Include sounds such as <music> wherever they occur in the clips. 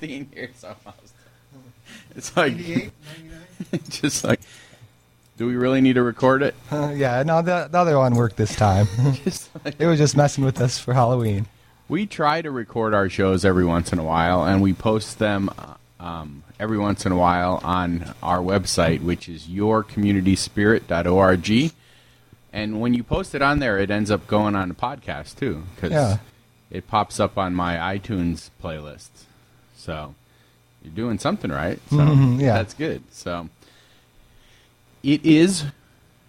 16 years almost. <laughs> It's like 98, 99? <laughs> just like, do we really need to record it? Uh, yeah, no, the, the other one worked this time. <laughs> Like, it was just messing with us for Halloween. we try to record our shows every once in a while, and we post them uh, um, every once in a while on our website, which is yourcommunityspirit.org. And when you post it on there, it ends up going on a podcast too, because Yeah. it pops up on my iTunes playlist. So you're doing something right. So Mhm, yeah. that's good. So it is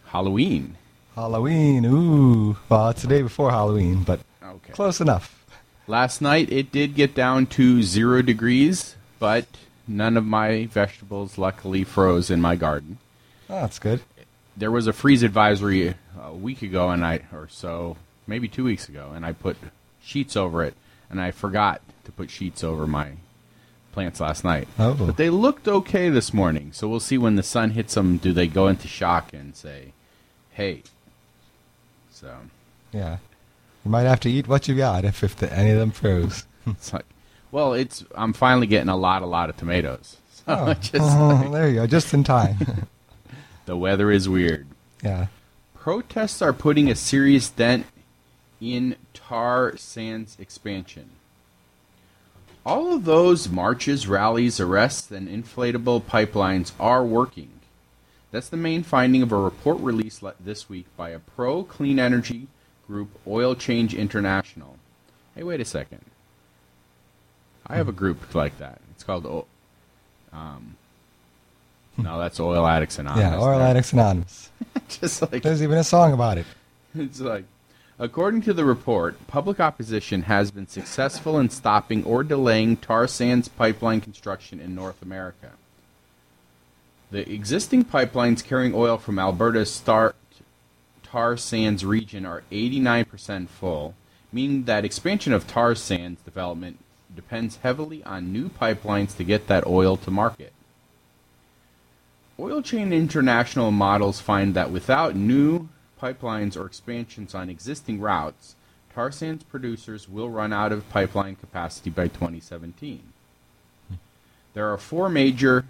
Halloween. Halloween, ooh. Well, it's the day before Halloween, but Okay. close enough. Last night it did get down to zero degrees, but none of my vegetables luckily froze in my garden. Oh, that's good. There was a freeze advisory a week ago, and I or so maybe two weeks ago, and I put sheets over it, and I forgot to put sheets over my plants last night. Oh. But they looked okay this morning, so we'll see when the sun hits them. Do they go into shock and say, "Hey"? So Yeah. You might have to eat what you got if, if the, any of them froze. <laughs> It's like, well, it's I'm finally getting a lot, a lot of tomatoes. <laughs> So Oh, just oh, like, <laughs> there you go, just in time. the weather is weird. yeah. Protests are putting a serious dent in tar sands expansion. All of those marches, rallies, arrests, and inflatable pipelines are working. That's the main finding of a report released le- this week by a pro clean energy group, Oil Change International. Hey, wait a second. I have a group like that. It's called. O- Um, no, that's Oil Addicts Anonymous. yeah, Oil Addicts Anonymous. <laughs> Just like There's even a song about it. it's like, according to the report, public opposition has been successful in stopping or delaying tar sands pipeline construction in North America. The existing pipelines carrying oil from Alberta's star- tar sands region are 89% full, meaning that expansion of tar sands development depends heavily on new pipelines to get that oil to market. Oil Change International models find that without new pipelines or expansions on existing routes, tar sands producers will run out of pipeline capacity by 2017. There are four major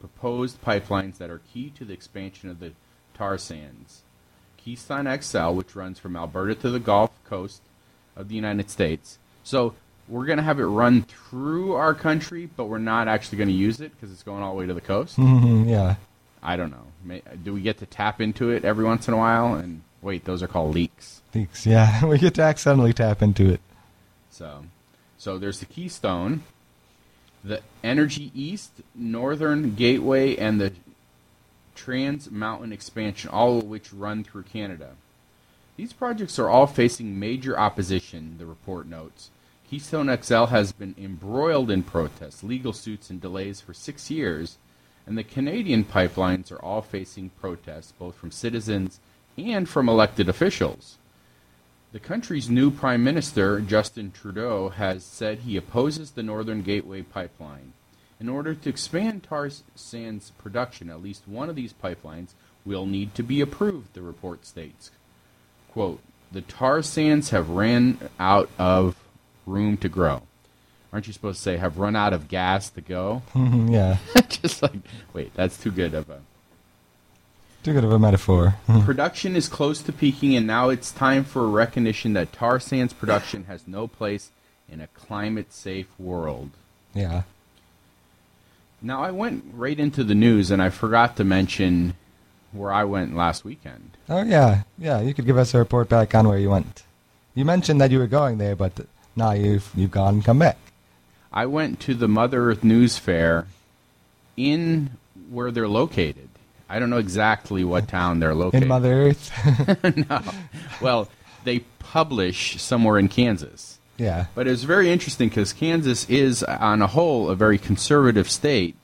proposed pipelines that are key to the expansion of the tar sands. Keystone XL, which runs from Alberta to the Gulf Coast of the United States. So we're going to have it run through our country, but we're not actually going to use it because it's going all the way to the coast. hmm yeah. I don't know. May, do we get to tap into it every once in a while? And wait, those are called leaks. Leaks, yeah. <laughs> we get to accidentally tap into it. So, so there's the Keystone, the Energy East, Northern Gateway, and the Trans Mountain Expansion, all of which run through Canada. These projects are all facing major opposition, the report notes. Keystone XL has been embroiled in protests, legal suits, and delays for six years, and the Canadian pipelines are all facing protests, both from citizens and from elected officials. The country's new Prime Minister, Justin Trudeau, has said he opposes the Northern Gateway pipeline. In order to expand tar sands production, at least one of these pipelines will need to be approved, the report states. Quote, the tar sands have ran out of room to grow. Aren't you supposed to say have run out of gas to go? Mhm, yeah. <laughs> Just like, wait, that's too good of a. Too good of a metaphor. Production is close to peaking, and now it's time for a recognition that tar sands production has no place in a climate safe world. yeah. Now, I went right into the news, and I forgot to mention where I went last weekend. Oh, yeah. Yeah, you could give us a report back on where you went. You mentioned that you were going there, but now you've, you've gone and come back. I went to the Mother Earth News Fair in where they're located. I don't know exactly what town they're located. In Mother Earth. <laughs> <laughs> no. Well, they publish somewhere in Kansas. yeah. But it's very interesting because Kansas is, on a whole, a very conservative state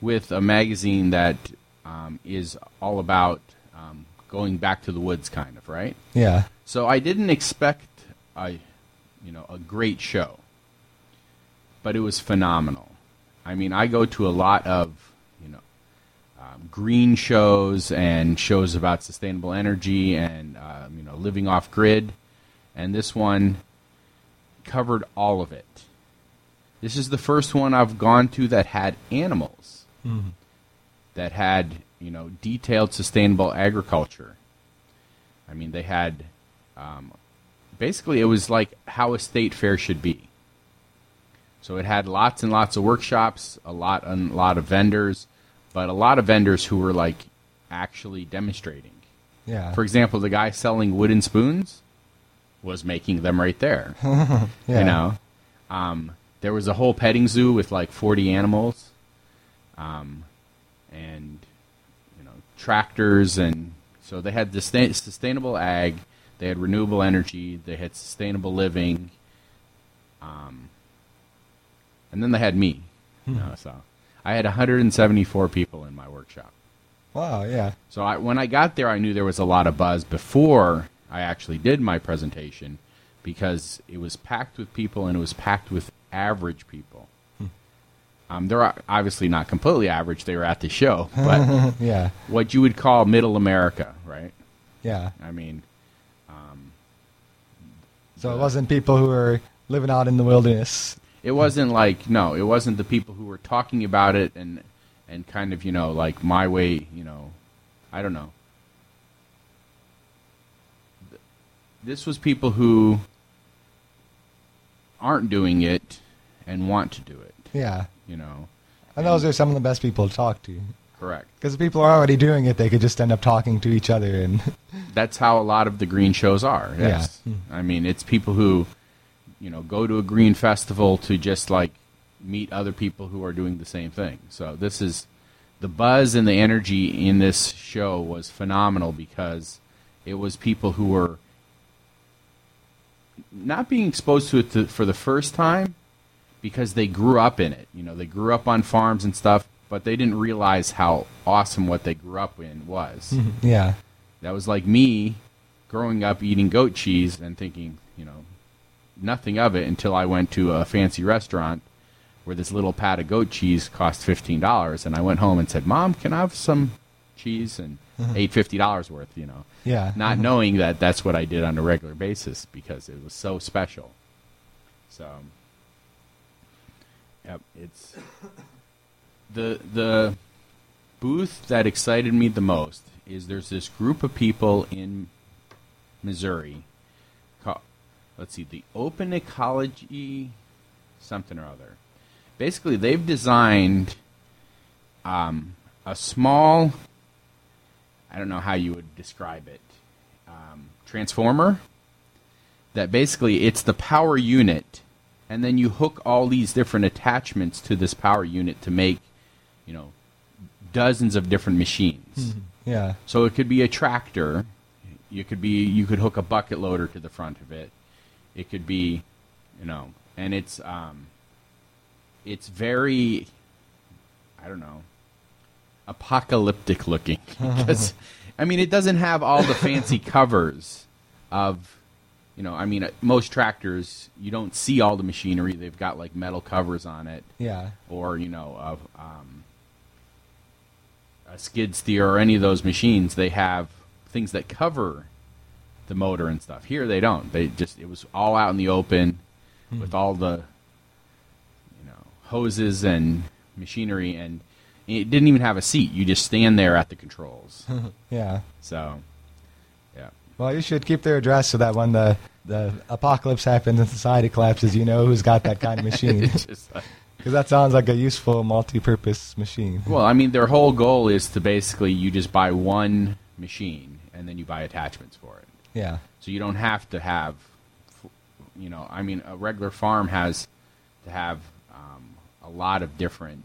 with a magazine that um, is all about um, going back to the woods, kind of, right? Yeah. So I didn't expect a, you know, a great show, but it was phenomenal. I mean, I go to a lot of, you know, um, green shows and shows about sustainable energy and um, you know living off grid, and this one covered all of it. This is the first one I've gone to that had animals, Mhm. that had you know detailed sustainable agriculture. I mean, they had um, basically it was like how a state fair should be. So it had lots and lots of workshops, a lot a lot of vendors, but a lot of vendors who were like actually demonstrating. Yeah. For example, the guy selling wooden spoons was making them right there. <laughs> yeah. You know, um, there was a whole petting zoo with like 40 animals, um, and you know tractors, and so they had sustain- sustainable ag, they had renewable energy, they had sustainable living, um, and then they had me. You know, so I had 174 people in my workshop. Wow. Yeah. So I, when I got there, I knew there was a lot of buzz before I actually did my presentation because it was packed with people and it was packed with average people. Um, they're obviously not completely average; they were at the show, <laughs> but yeah. what you would call middle America, right? Yeah. I mean, um, So it wasn't people who were living out in the wilderness. It wasn't like no, it wasn't the people who were talking about it and and kind of you know like my way, you know, I don't know. This was people who aren't doing it and want to do it, Yeah. you know. And those are some of the best people to talk to. Correct. Because if people are already doing it, they could just end up talking to each other. And That's how a lot of the green shows are. Yes. Yeah. I mean, it's people who, you know, go to a green festival to just like meet other people who are doing the same thing. So this is the buzz and the energy in this show was phenomenal because it was people who were not being exposed to it to, for the first time because they grew up in it. You know, they grew up on farms and stuff, but they didn't realize how awesome what they grew up in was. Mm-hmm. yeah. That was like me growing up eating goat cheese and thinking, you know, nothing of it until I went to a fancy restaurant where this little pat of goat cheese cost fifteen dollars, and I went home and said, "Mom, can I have some cheese?" and mm-hmm. ate fifty dollars worth. You know, Yeah. not mm-hmm. knowing that that's what I did on a regular basis because it was so special. So, yep, it's the the booth that excited me the most is there's this group of people in Missouri. Let's see, the Open Ecology something or other. Basically, they've designed um, a small. I don't know how you would describe it. Um, transformer. That basically it's the power unit, and then you hook all these different attachments to this power unit to make, you know, dozens of different machines. Yeah. So it could be a tractor. You could be you could hook a bucket loader to the front of it. It could be, you know, and it's um, it's very, I don't know, apocalyptic looking <laughs> because, I mean, it doesn't have all the fancy <laughs> covers of, you know, I mean, uh, most tractors you don't see all the machinery. They've got like metal covers on it Yeah. or you know of um, a skid steer or any of those machines, they have things that cover the motor and stuff. Here they don't. They just it was all out in the open hmm. with all the you know hoses and machinery and it didn't even have a seat. You just stand there at the controls. <laughs> Yeah. so yeah. Well, you should keep their address so that when the, the apocalypse happens and society collapses, you know who's got that kind of <laughs> machine. It's just like- <laughs> Because that sounds like a useful multi-purpose machine. Well, I mean, their whole goal is to basically you just buy one machine and then you buy attachments for it. Yeah. So you don't have to have, you know, I mean, a regular farm has to have um, a lot of different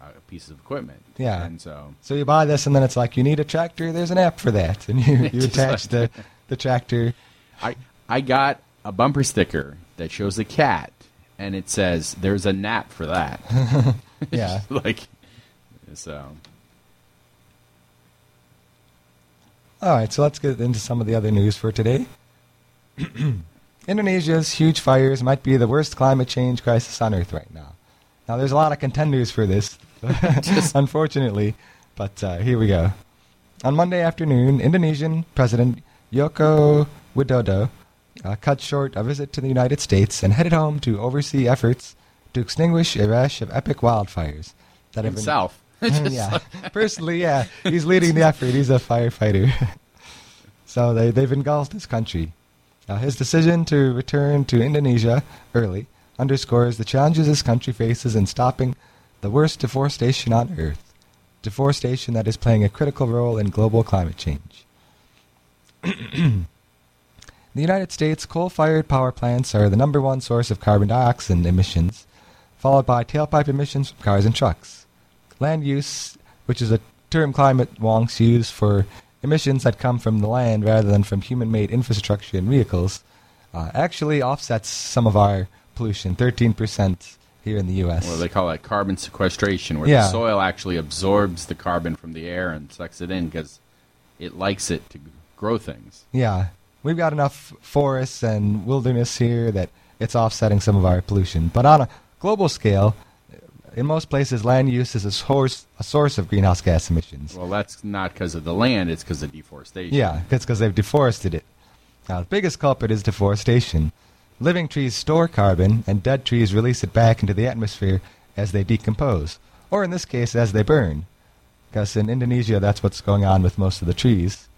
uh, pieces of equipment. Yeah. And so, So you buy this, and then it's like you need a tractor. There's an app for that, and you, <laughs> you attach the the tractor. I I got a bumper sticker that shows a cat, and it says there's a nap for that. <laughs> Yeah. <laughs> like, so All right, so let's get into some of the other news for today. <clears throat> Indonesia's huge fires might be the worst climate change crisis on Earth right now. Now, there's a lot of contenders for this, <laughs> unfortunately, but uh, here we go. On Monday afternoon, Indonesian President Joko Widodo uh, cut short a visit to the United States and headed home to oversee efforts to extinguish a rash of epic wildfires that have been Himself. <laughs> Yeah. like- Personally, yeah. He's leading the effort. He's a firefighter. <laughs> so they, they've engulfed his country. Now, his decision to return to Indonesia early underscores the challenges his country faces in stopping the worst deforestation on Earth. Deforestation that is playing a critical role in global climate change. <clears throat> the United States coal fired power plants are the number one source of carbon dioxide emissions, followed by tailpipe emissions from cars and trucks land use, which is a term climate wonks use for emissions that come from the land rather than from human-made infrastructure and vehicles, uh, actually offsets some of our pollution, 13% here in the U.S. Well, they call it carbon sequestration, where Yeah. the soil actually absorbs the carbon from the air and sucks it in because it likes it to grow things. yeah, we've got enough forests and wilderness here that it's offsetting some of our pollution. But on a global scale, in most places, land use is a source, a source of greenhouse gas emissions. Well, that's not because of the land; it's because of deforestation. Yeah, it's because they've deforested it. Now, the biggest culprit is deforestation. Living trees store carbon, and dead trees release it back into the atmosphere as they decompose, or in this case, as they burn. Because in Indonesia, that's what's going on with most of the trees.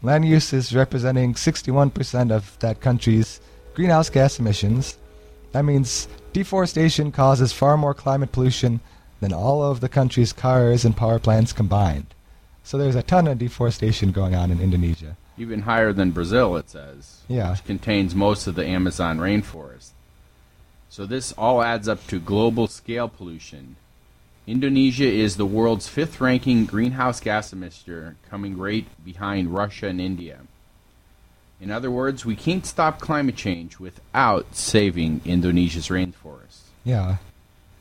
Land use is representing 61% of that country's greenhouse gas emissions. That means deforestation causes far more climate pollution than all of the country's cars and power plants combined. So there's a ton of deforestation going on in Indonesia. even higher than Brazil. It says, Yeah. which contains most of the Amazon rainforest. So this all adds up to global scale pollution. Indonesia is the world's fifth-ranking greenhouse gas emitter, coming right behind Russia and India. In other words, we can't stop climate change without saving Indonesia's rainforest. Yeah.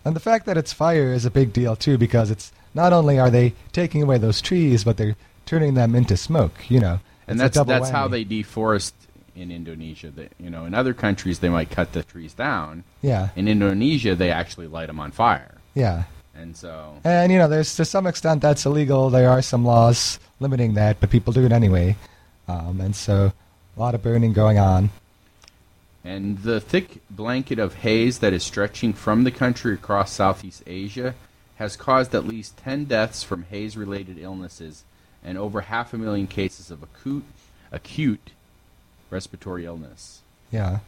And the fact that it's fire is a big deal too because it's not only are they taking away those trees, but they're turning them into smoke, you know. And that's that's how they deforest in Indonesia. That you know, in other countries they might cut the trees down. Yeah. In Indonesia, they actually light them on fire. Yeah. And so, And you know, there's to some extent that's illegal. There are some laws limiting that, but people do it anyway. Um, and so a lot of burning going on. and the thick blanket of haze that is stretching from the country across Southeast Asia has caused at least 10 deaths from haze-related illnesses and over half a million cases of acute acute respiratory illness. Yeah.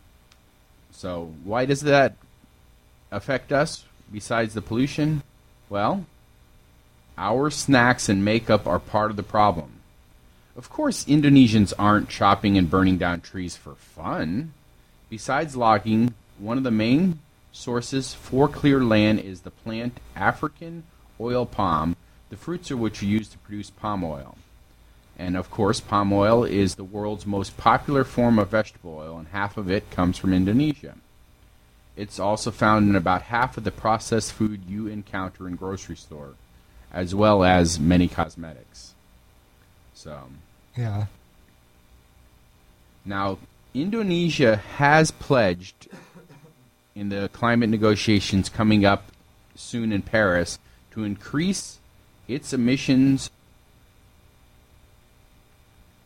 So, why does that affect us besides the pollution? Well, our snacks and makeup are part of the problem. Of course, Indonesians aren't chopping and burning down trees for fun. Besides logging, one of the main sources for clear land is the plant African oil palm, the fruits of which are used to produce palm oil. And of course, palm oil is the world's most popular form of vegetable oil, and half of it comes from Indonesia. It's also found in about half of the processed food you encounter in grocery store, as well as many cosmetics. So, Yeah. now Indonesia has pledged in the climate negotiations coming up soon in Paris to increase its emissions.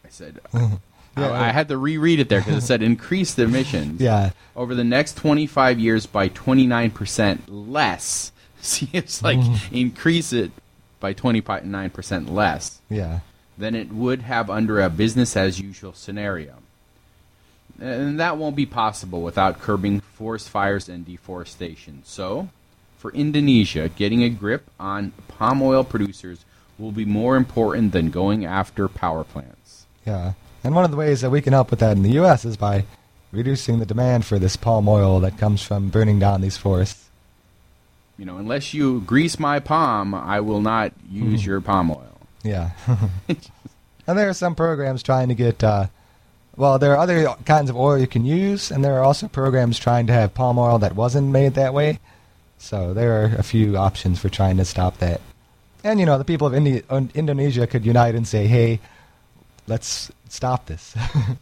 I said, <laughs> Yeah. I, I had to reread it there because it said increase the emissions <laughs> Yeah. over the next 25 years by 29% less. <laughs> See, it's like mm-hmm. increase it by 29% less Yeah. Than it would have under a business as usual scenario. And that won't be possible without curbing forest fires and deforestation. So, for Indonesia, getting a grip on palm oil producers will be more important than going after power plants. Yeah. And one of the ways that we can help with that in the U.S. is by reducing the demand for this palm oil that comes from burning down these forests. You know, unless you grease my palm, I will not use hmm. your palm oil. Yeah. <laughs> and there are some programs trying to get, uh, well, there are other kinds of oil you can use, and there are also programs trying to have palm oil that wasn't made that way. So there are a few options for trying to stop that. And, you know, the people of Indi- uh, Indonesia could unite and say, hey, let's stop this.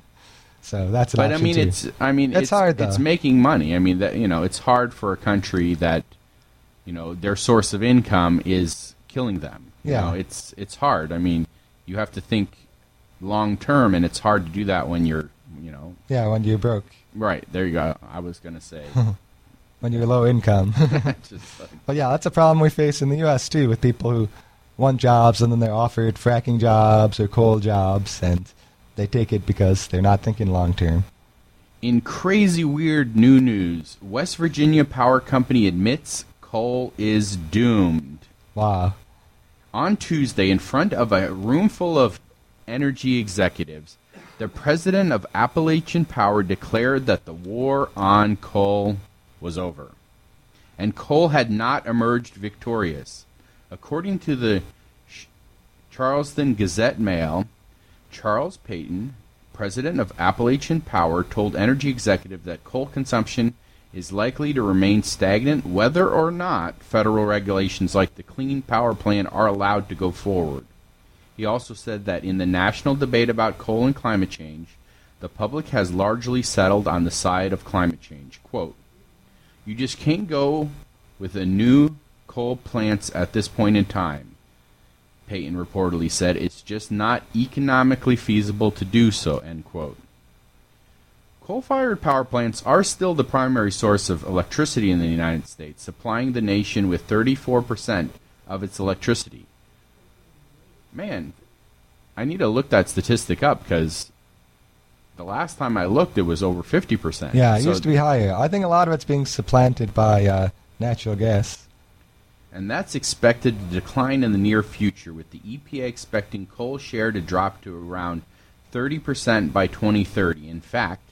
<laughs> so that's an But I mean, too. it's I mean, It's it's, hard, It's making money. I mean, that you know, it's hard for a country that, you know, their source of income is killing them. You Yeah. know, it's it's hard. I mean, you have to think long term, and it's hard to do that when you're, you know, yeah, when you're broke. right there. You go. I was gonna say, <laughs> when you're low income. <laughs> <laughs> But yeah, that's a problem we face in the U.S. too with people who want jobs and then they're offered fracking jobs or coal jobs and they take it because they're not thinking long term. In crazy weird new news, West Virginia Power Company admits coal is doomed. Wow. On Tuesday, in front of a room full of energy executives, the president of Appalachian Power declared that the war on coal was over. And coal had not emerged victorious. According to the Ch- Charleston Gazette Mail, Charles Patton, president of Appalachian Power, told energy executives that coal consumption is likely to remain stagnant whether or not federal regulations like the Clean Power Plan are allowed to go forward. He also said that in the national debate about coal and climate change, the public has largely settled on the side of climate change. Quote, You just can't go with a new coal plants at this point in time. Patton reportedly said it's just not economically feasible to do so, end quote. Coal-fired power plants are still the primary source of electricity in the United States, supplying the nation with 34% of its electricity. Man, I need to look that statistic up because the last time I looked, it was over 50%. Yeah, it So- used to be higher. I think a lot of it's being supplanted by uh, natural gas. and that's expected to decline in the near future, with the EPA expecting coal share to drop to around 30% by 2030. In fact,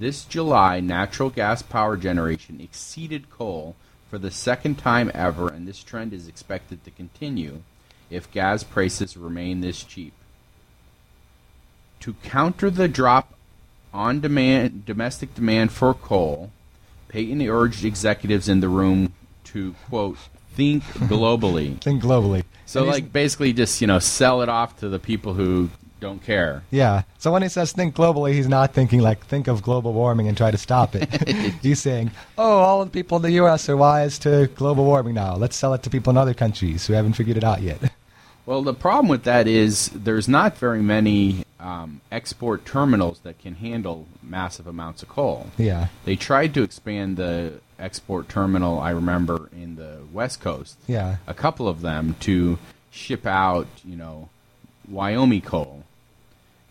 this July, natural gas power generation exceeded coal for the second time ever, and this trend is expected to continue if gas prices remain this cheap. To counter the drop on demand, domestic demand for coal, Patton urged executives in the room to quote think globally. <laughs> Think globally. So And like basically just you know sell it off to the people who don't care. Yeah. So when he says think globally, he's not thinking like think of global warming and try to stop it. <laughs> he's saying, oh, all the people in the U.S. are wise to global warming now. Let's sell it to people in other countries who haven't figured it out yet. <laughs> Well, the problem with that is there's not very many um, export terminals that can handle massive amounts of coal. yeah. They tried to expand the export terminal. I remember in the West Coast, Yeah. a couple of them to ship out, you know, Wyoming coal,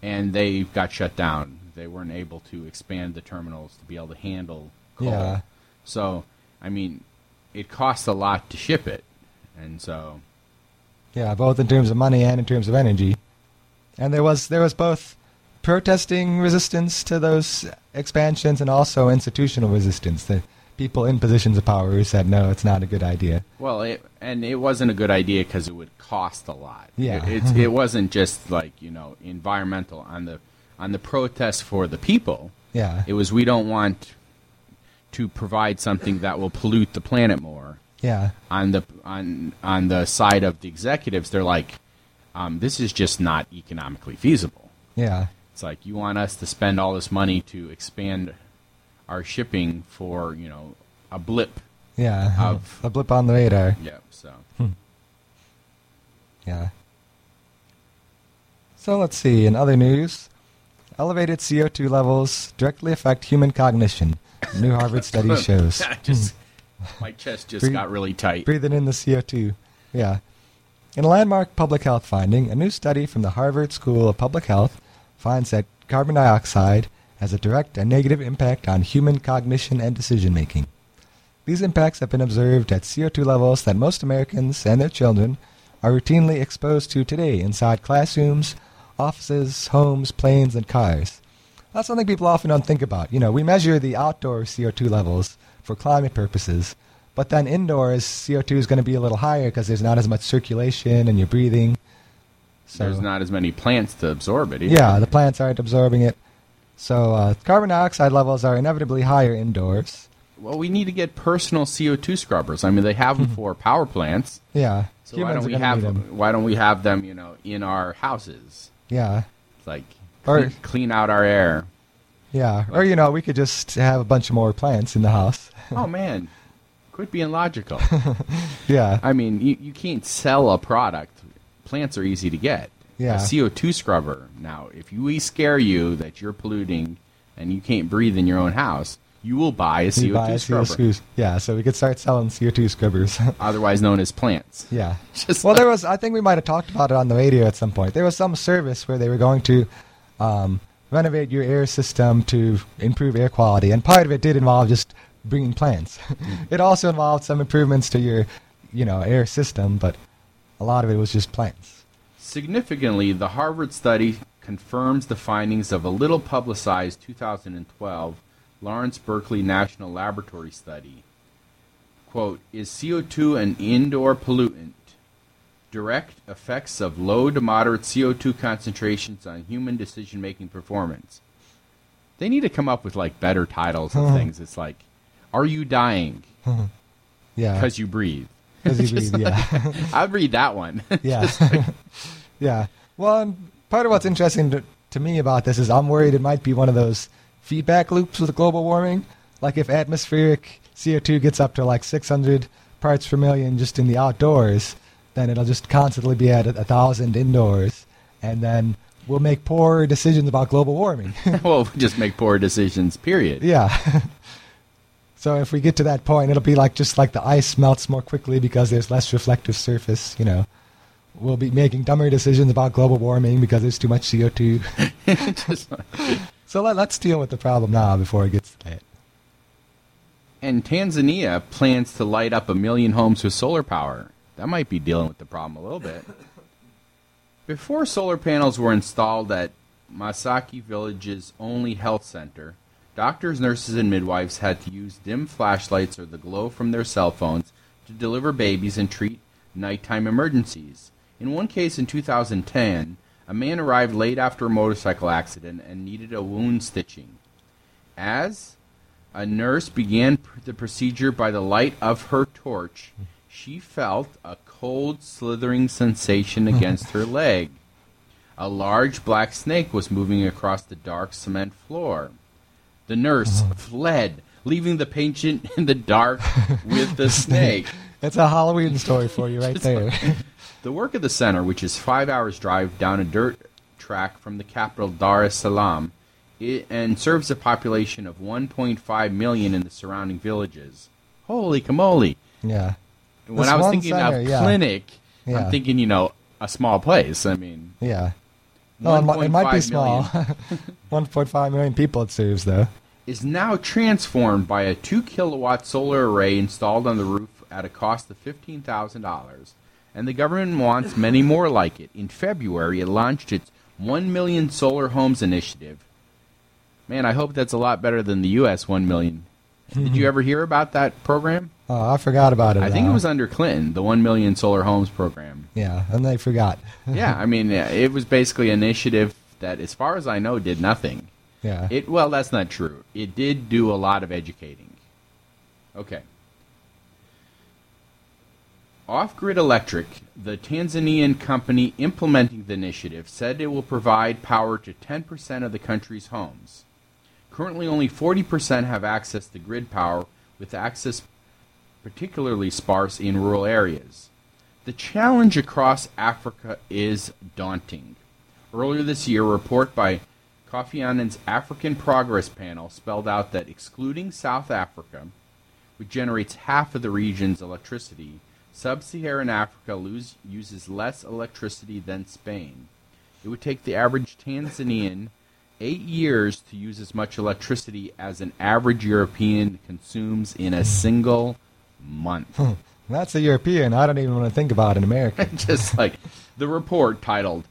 and they got shut down. They weren't able to expand the terminals to be able to handle coal. Yeah. So, I mean, it costs a lot to ship it, and so Yeah, both in terms of money and in terms of energy. And there was there was both protesting resistance to those expansions and also institutional resistance. The people in positions of power who said no, it's not a good idea. well, it, and it wasn't a good idea because it would cost a lot. Yeah. it, it's, it wasn't just like you know environmental on the on the protest for the people. Yeah. It was we don't want to provide something that will pollute the planet more. yeah. On the on on the side of the executives, they're like, um, this is just not economically feasible. Yeah. It's like you want us to spend all this money to expand our shipping for you know a blip. Yeah. Of- a blip on the radar. Yeah. So hmm. Yeah. So let's see. In other news, elevated CO2 levels directly affect human cognition. New Harvard <laughs> study shows. <laughs> just hmm. my chest just got really tight. breathing in the CO2. Yeah. In a landmark public health finding, a new study from the Harvard School of Public Health finds that carbon dioxide has a direct and negative impact on human cognition and decision making. These impacts have been observed at CO2 levels that most Americans and their children are routinely exposed to today inside classrooms, offices, homes, planes, and cars. That's something people often don't think about. You know, we measure the outdoor CO2 levels for climate purposes, but then indoors CO2 is going to be a little higher because there's not as much circulation and you're breathing. So There's not as many plants to absorb it. Either. yeah, the plants aren't absorbing it. So uh, carbon dioxide levels are inevitably higher indoors. Well, we need to get personal CO2 scrubbers. I mean, they have them <laughs> for power plants. Yeah, So why don't we have them. why don't we have them, you know, in our houses? Yeah, It's like Or- clean, clean out our air. yeah. Or you know, we could just have a bunch more plants in the house. <laughs> oh man, quit being logical. <laughs> yeah, I mean, you, you can't sell a product. Plants are easy to get. Yeah. A CO2 scrubber. Now, if we scare you that you're polluting and you can't breathe in your own house, you will buy a CO2 buy a scrubber, CO2 Yeah, so we could start selling CO2 scrubbers. <laughs> otherwise known as plants. yeah. <laughs> Just well, like- there was. I think we might have talked about it on the radio at some point. There was some service where they were going to um, renovate your air system to improve air quality, and part of it did involve just bringing plants. <laughs> it also involved some improvements to your, you know, air system, but a lot of it was just plants. Significantly, the Harvard study confirms the findings of a little publicized 2012 Lawrence Berkeley National Laboratory study. Quote, is CO2 an indoor pollutant? Direct effects of low to moderate CO2 concentrations on human decision making performance. They need to come up with like better titles of <laughs> things. It's like, are you dying <laughs> Yeah, because you breathe? because you <laughs> breathe. like- Yeah. I'd read that one. Yeah. yeah. Well, and part of what's interesting to, to me about this is I'm worried it might be one of those feedback loops with global warming. Like if atmospheric CO2 gets up to like 600 parts per million just in the outdoors, then it'll just constantly be at a, a thousand indoors, and then we'll make poor decisions about global warming. <laughs> well, we just make poor decisions, period. yeah. <laughs> so if we get to that point, it'll be like just like the ice melts more quickly because there's less reflective surface, you know. We'll be making dumber decisions about global warming because there's too much CO2. <laughs> So let, let's deal with the problem now before it gets to that. and Tanzania plans to light up a million homes with solar power. That might be dealing with the problem a little bit. Before solar panels were installed at Masaki Village's only health center, doctors, nurses, and midwives had to use dim flashlights or the glow from their cell phones to deliver babies and treat nighttime emergencies. In one case in 2010, a man arrived late after a motorcycle accident and needed a wound stitching. As a nurse began pr- the procedure by the light of her torch. She felt a cold, slithering sensation <laughs> against her leg. A large black snake was moving across the dark cement floor. The nurse oh. fled, leaving the patient in the dark <laughs> with the snake. It's a Halloween story for you right <laughs> there. The work of the center, which is five hours' drive down a dirt track from the capital Dar es Salaam, and serves a population of 1.5 million in the surrounding villages. Holy camole! yeah. When This I was thinking center, of yeah. clinic, Yeah. I'm thinking, you know, a small place. I mean, Yeah. No, it, it might be small. <laughs> 1.5 million people it serves, though. is now transformed by a 2 kilowatt solar array installed on the roof at a cost of $15,000. And the government wants many more like it. In February, it launched its 1 million solar homes initiative. Man, I hope that's a lot better than the U.S. 1 million. Did you hmm. ever hear about that program? Oh, I forgot about it. I think it uh, was under Clinton, the 1 million solar homes program. Yeah, and they forgot. <laughs> yeah, I mean, it was basically an initiative that, as far as I know, did nothing. Yeah. It well, that's not true. It did do a lot of educating. Okay. Off Grid Electric, the Tanzanian company implementing the initiative, said it will provide power to 10% of the country's homes. Currently, only 40% have access to grid power, with access particularly sparse in rural areas. The challenge across Africa is daunting. Earlier this year, a report by Kofi Annan's African Progress Panel spelled out that excluding South Africa, which generates half of the region's electricity, sub Saharan Africa lose, uses less electricity than Spain. It would take the average Tanzanian eight years to use as much electricity as an average European consumes in a single month. <laughs> That's a European. I don't even want to think about an American. <laughs> Just like the report titled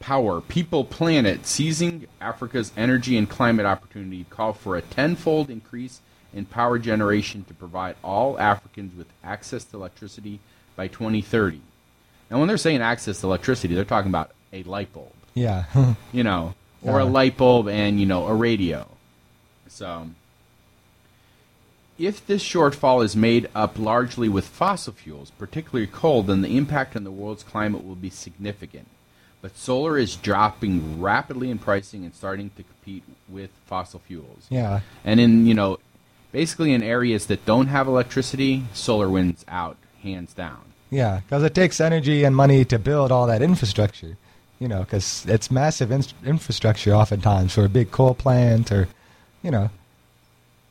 Power, People, Planet Seizing Africa's Energy and Climate Opportunity called for a tenfold increase in power generation to provide all Africans with access to electricity by 2030. Now, when they're saying access to electricity, they're talking about a light bulb, yeah. <laughs> you know, or a light bulb and, you know, a radio. So, if this shortfall is made up largely with fossil fuels, particularly coal, then the impact on the world's climate will be significant. But solar is dropping rapidly in pricing and starting to compete with fossil fuels. yeah. And in, you know, basically in areas that don't have electricity, solar wins out hands down. Yeah, because it takes energy and money to build all that infrastructure. You know, because it's massive in- infrastructure oftentimes for a big coal plant or, you know.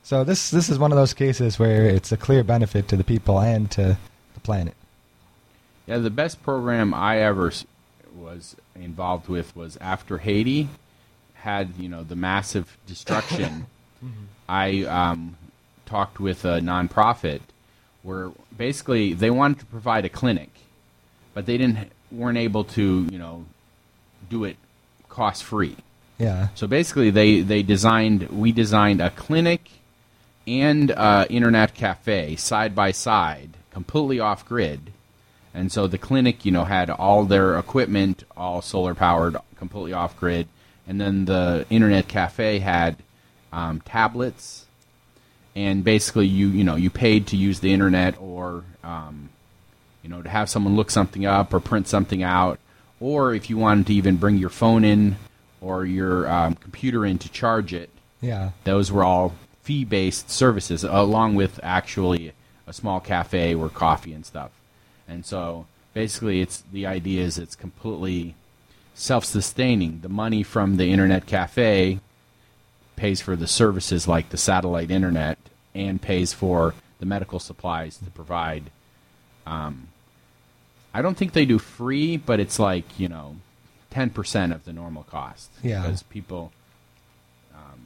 So this this is one of those cases where it's a clear benefit to the people and to the planet. Yeah, the best program I ever was involved with was after Haiti had you know the massive destruction. <laughs> I um, talked with a nonprofit where basically they wanted to provide a clinic, but they didn't weren't able to you know do it cost free. Yeah. So basically, they they designed we designed a clinic and uh, internet cafe side by side, completely off grid. And so the clinic, you know, had all their equipment all solar powered, completely off grid, and then the internet cafe had um, tablets, and basically you you know you paid to use the internet or um, you know to have someone look something up or print something out, or if you wanted to even bring your phone in or your um, computer in to charge it, Yeah. those were all fee-based services, along with actually a small cafe or coffee and stuff. And so basically, it's the idea is it's completely self-sustaining. The money from the internet cafe pays for the services like the satellite internet and pays for the medical supplies to provide. Um, I don't think they do free, but it's like you know, ten percent of the normal cost. Yeah. because people um,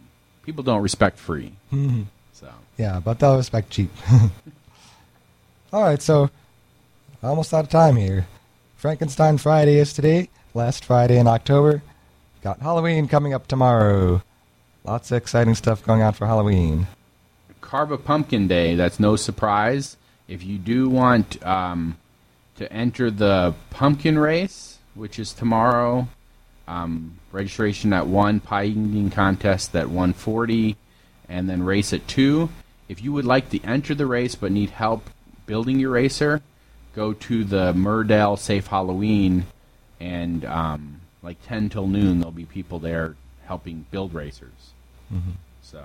people don't respect free. Mhm. So Yeah, but they'll respect cheap. <laughs> All right, so almost out of time here. Frankenstein Friday is today, last Friday in October. Got Halloween coming up tomorrow. Lots of exciting stuff going on for Halloween. carve a pumpkin day. That's no surprise. If you do want um, to enter the pumpkin race, which is tomorrow, um, registration at one, pie eating contest at 140, and then race at two. If you would like to enter the race but need help building your racer, go to the Murdale Safe Halloween, and um, like 10 till noon, there'll be people there helping build racers. Mm-hmm. So.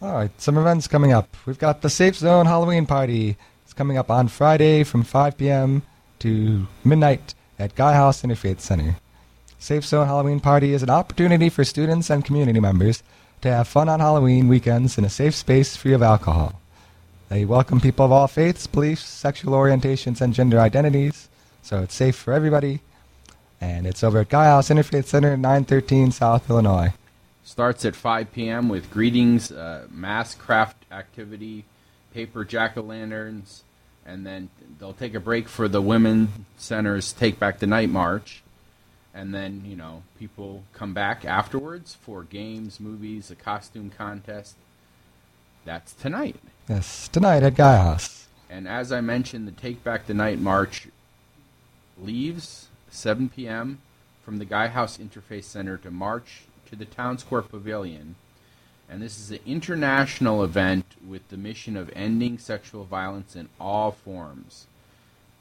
All right, some events coming up. We've got the Safe Zone Halloween Party. It's coming up on Friday from 5 p.m. to midnight at Gaia House Interfaith Center. Safe Zone Halloween Party is an opportunity for students and community members to have fun on Halloween weekends in a safe space free of alcohol. They welcome people of all faiths, beliefs, sexual orientations, and gender identities, so it's safe for everybody. And it's over at Gaia House Interfaith Center, 913 South Illinois. Starts at 5 p.m. with greetings, uh, mass craft activity, paper jack o' lanterns, and then they'll take a break for the Women Center's Take Back the Night March. And then, you know, people come back afterwards for games, movies, a costume contest. That's tonight. Yes, tonight at Gaia House. And as I mentioned, the Take Back the Night March leaves 7 p.m. from the Gaia House Interfaith Center to march to the Town Square Pavilion. And this is an international event with the mission of ending sexual violence in all forms.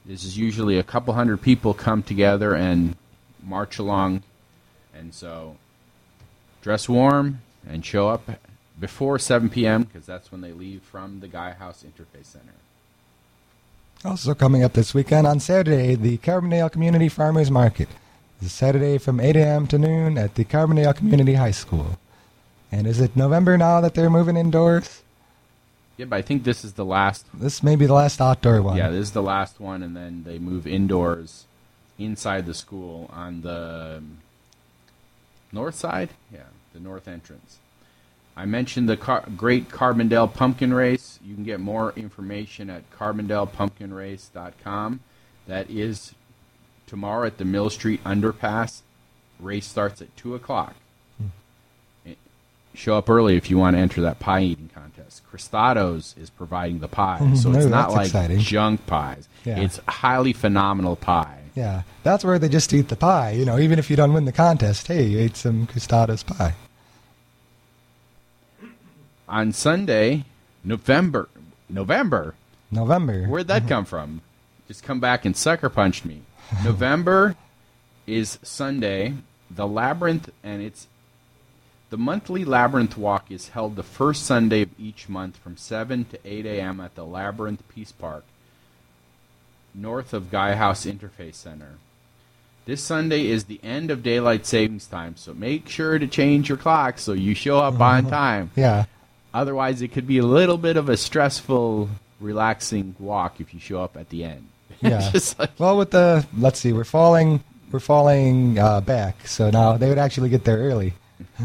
This is usually a couple hundred people come together and march along. And so dress warm and show up before 7 p.m. because that's when they leave from the Gaia House Interfaith Center. Also coming up this weekend on Saturday, the Carbondale Community Farmers Market. This is Saturday from 8 a.m. to noon at the Carbondale Community High School. And is it November now that they're moving indoors? Yeah, but I think this is the last. This may be the last outdoor one. Yeah, this is the last one, and then they move indoors, inside the school on the north side. Yeah, the north entrance. I mentioned the car- Great Carbondale Pumpkin Race. You can get more information at carbondalepumpkinrace.com. That is tomorrow at the Mill Street Underpass. Race starts at two o'clock. Eh, Show up early if you want to enter that pie eating contest. Cristaudo's is providing the pie, so Mhm. it's Ooh, not like exciting. junk pies. Yeah. It's highly phenomenal pie. Yeah, that's where they just eat the pie. You know, even if you don't win the contest, hey, you ate some Cristaudo's pie. On Sunday, November, November. November. Where'd that mm-hmm. come from? Just come back and sucker punched me. <laughs> November is Sunday. The Labyrinth, and it's the monthly Labyrinth Walk is held the first Sunday of each month from 7 to 8 a.m. at the Labyrinth Peace Park, north of Gaia House Interfaith Center. This Sunday is the end of daylight savings time, so make sure to change your clock so you show up on mm-hmm. time. Yeah, Otherwise, it could be a little bit of a stressful, relaxing walk if you show up at the end. Yeah. <laughs> Like- Well, with the let's see, we're falling, we're falling uh, back, so now they would actually get there early.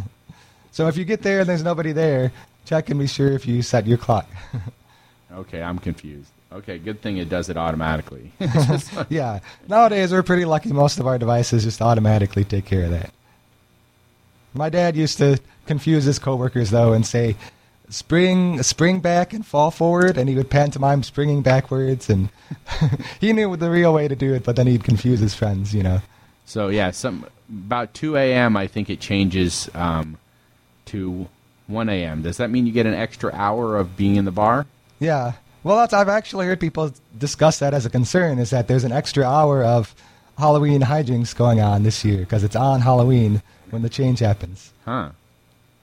<laughs> so if you get there and there's nobody there, check and be sure if you set your clock. <laughs> okay, I'm confused. Okay, good thing it does it automatically. Yeah. Nowadays we're pretty lucky. Most of our devices just automatically take care of that. My dad used to confuse his coworkers though and say, "Spring, spring back and fall forward," and he would pantomime springing backwards, and <laughs> he knew the real way to do it, but then he'd confuse his friends, you know. so yeah, some about 2 a.m. I think it changes um, to 1 a.m. Does that mean you get an extra hour of being in the bar? Yeah. Well, that's, I've actually heard people discuss that as a concern is that there's an extra hour of Halloween hijinks going on this year because it's on Halloween when the change happens. Huh.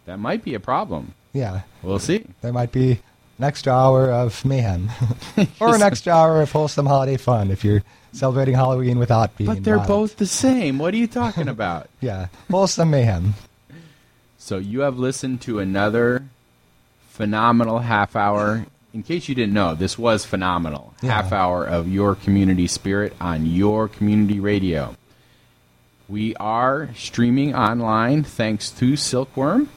That might be a problem. Yeah. We'll see. There might be an extra hour of mayhem <laughs> or an extra hour of wholesome holiday fun if you're celebrating Halloween without being But they're both the same. What are you talking <laughs> about? Yeah. Wholesome mayhem. So you have listened to another phenomenal half hour. In case you didn't know, this was phenomenal. Yeah. Half hour of your community spirit on your community radio. We are streaming online thanks to Silkworm,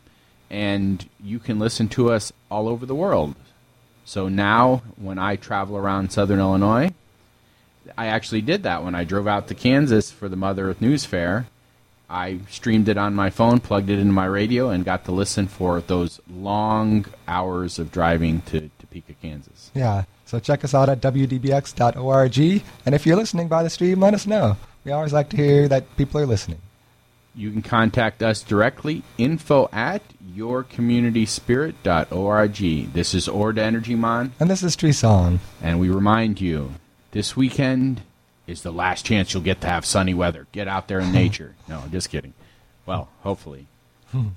and you can listen to us all over the world. So now, when I travel around Southern Illinois, I actually did that when I drove out to Kansas for the Mother Earth News Fair. I streamed it on my phone, plugged it into my radio, and got to listen for those long hours of driving to Topeka, Kansas. Yeah. So check us out at wdbx.org. And if you're listening by the stream, let us know. We always like to hear that people are listening. You can contact us directly, info at yourcommunityspirit.org. This is Orda Energy Mon, And this is Tree Song. and we remind you this weekend is the last chance you'll get to have sunny weather. Get out there in <laughs> nature. No, just kidding. Well, hopefully. Hmm.